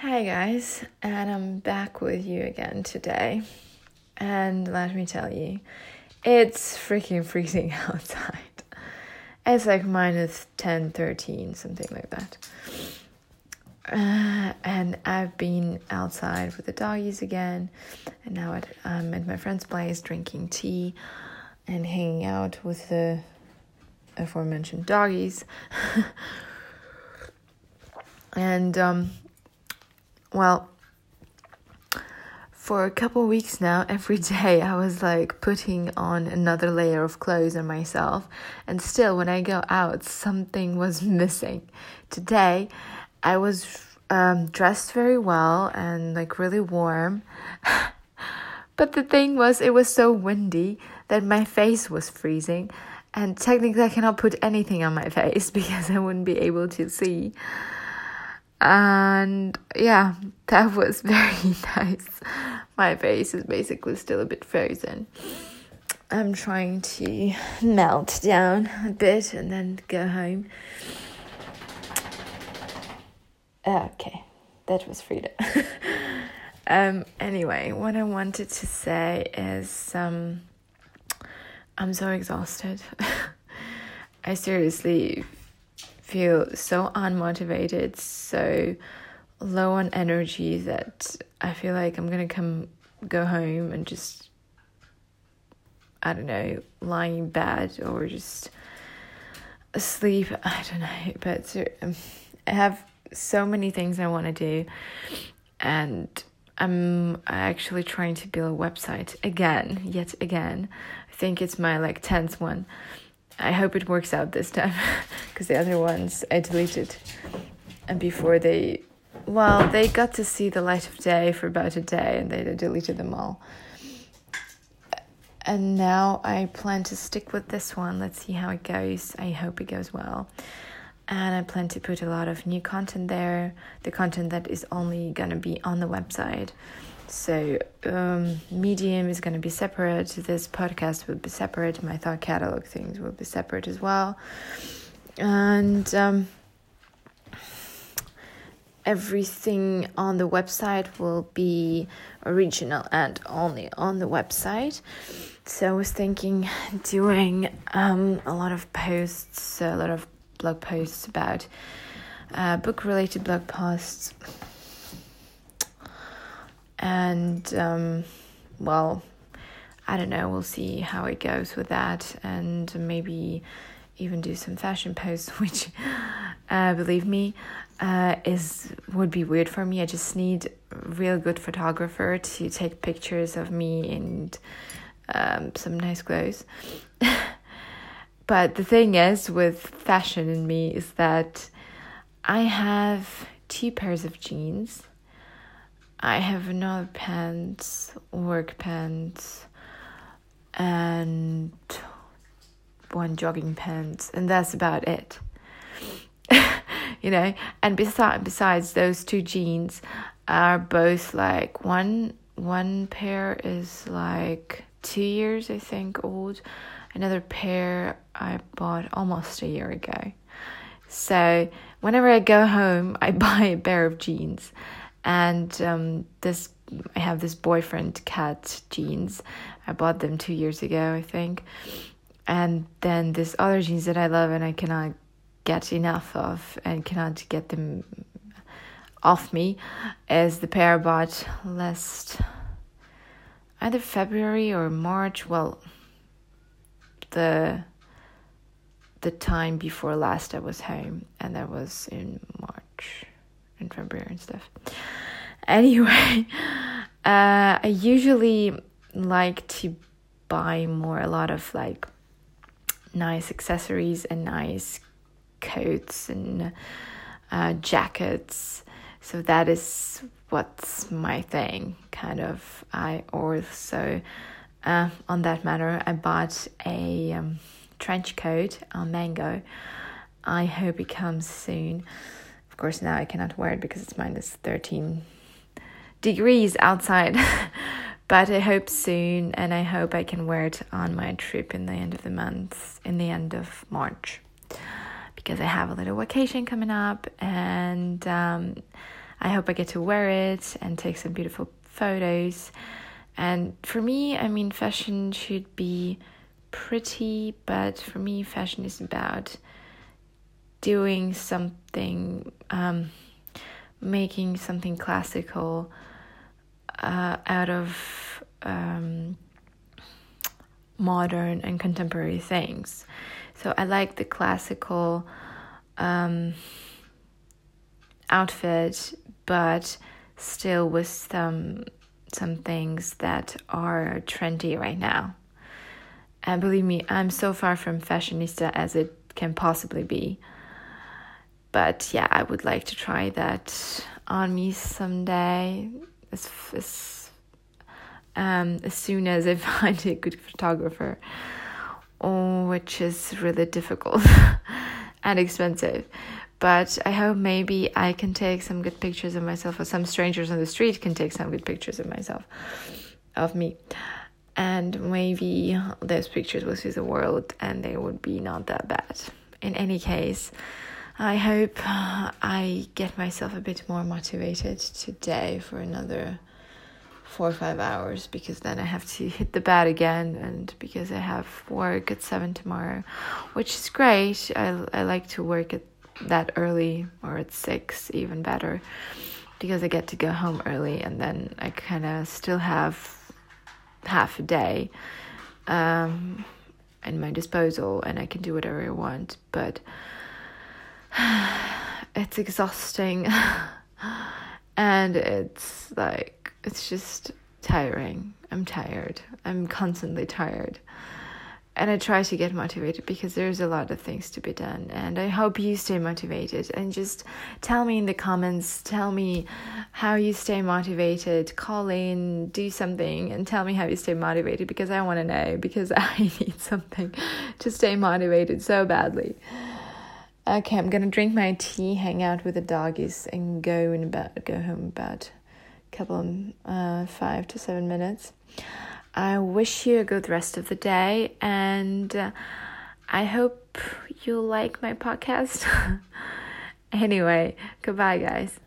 Hi, guys, and I'm back with you again today. And let me tell you, it's freaking freezing outside. It's like minus 10, 13, something like that. Uh, and I've been outside with the doggies again, and now at, I'm at my friend's place drinking tea and hanging out with the aforementioned doggies. and um, well, for a couple weeks now, every day I was like putting on another layer of clothes on myself, and still, when I go out, something was missing. Today, I was um, dressed very well and like really warm. but the thing was, it was so windy that my face was freezing, and technically, I cannot put anything on my face because I wouldn't be able to see. And yeah, that was very nice. My face is basically still a bit frozen. I'm trying to melt down a bit and then go home. Okay, that was Frida. um, anyway, what I wanted to say is um, I'm so exhausted. I seriously feel so unmotivated, so low on energy that I feel like I'm gonna come go home and just I don't know, lying in bed or just asleep. I don't know, but um, I have so many things I want to do, and I'm actually trying to build a website again, yet again. I think it's my like tenth one I hope it works out this time because the other ones I deleted. And before they well they got to see the light of day for about a day and they deleted them all. And now I plan to stick with this one. Let's see how it goes. I hope it goes well. And I plan to put a lot of new content there the content that is only gonna be on the website so, um, Medium is going to be separate. This podcast will be separate. My thought catalog things will be separate as well. And um, everything on the website will be original and only on the website. So, I was thinking doing um, a lot of posts, a lot of blog posts about uh, book related blog posts and um, well, I don't know. We'll see how it goes with that, and maybe even do some fashion posts, which, uh, believe me, uh, is would be weird for me. I just need a real good photographer to take pictures of me and um, some nice clothes. but the thing is, with fashion in me, is that I have two pairs of jeans I have another pants, work pants, and one jogging pants, and that's about it. you know, and besides besides those two jeans are both like one one pair is like two years I think old. Another pair I bought almost a year ago. So whenever I go home, I buy a pair of jeans and um, this I have this boyfriend cat jeans. I bought them two years ago, I think. And then this other jeans that I love and I cannot get enough of and cannot get them off me is the pair I bought last either February or March. Well, the the time before last I was home, and that was in March and stuff. Anyway, uh, I usually like to buy more a lot of like nice accessories and nice coats and uh, jackets. So that is what's my thing, kind of. I also, uh, on that matter, I bought a um, trench coat on Mango. I hope it comes soon course, now I cannot wear it because it's minus 13 degrees outside. but I hope soon, and I hope I can wear it on my trip in the end of the month, in the end of March, because I have a little vacation coming up, and um, I hope I get to wear it and take some beautiful photos. And for me, I mean, fashion should be pretty, but for me, fashion is about doing something, um, making something classical uh, out of um, modern and contemporary things. So I like the classical um, outfit, but still with some some things that are trendy right now. And believe me, I'm so far from fashionista as it can possibly be. But yeah, I would like to try that on me someday. As, as, um, as soon as I find a good photographer, oh, which is really difficult and expensive. But I hope maybe I can take some good pictures of myself, or some strangers on the street can take some good pictures of myself, of me. And maybe those pictures will see the world and they would be not that bad. In any case, I hope I get myself a bit more motivated today for another four or five hours because then I have to hit the bed again and because I have work at seven tomorrow, which is great. I, I like to work at that early or at six, even better, because I get to go home early and then I kind of still have half a day um, in my disposal and I can do whatever I want. But it's exhausting and it's like, it's just tiring. I'm tired. I'm constantly tired and I try to get motivated because there's a lot of things to be done. And I hope you stay motivated and just tell me in the comments, tell me how you stay motivated. Call in, do something, and tell me how you stay motivated because I want to know because I need something to stay motivated so badly. Okay, I'm gonna drink my tea, hang out with the doggies, and go in about go home about a couple of uh, five to seven minutes. I wish you a good rest of the day and uh, I hope you like my podcast. anyway, goodbye, guys.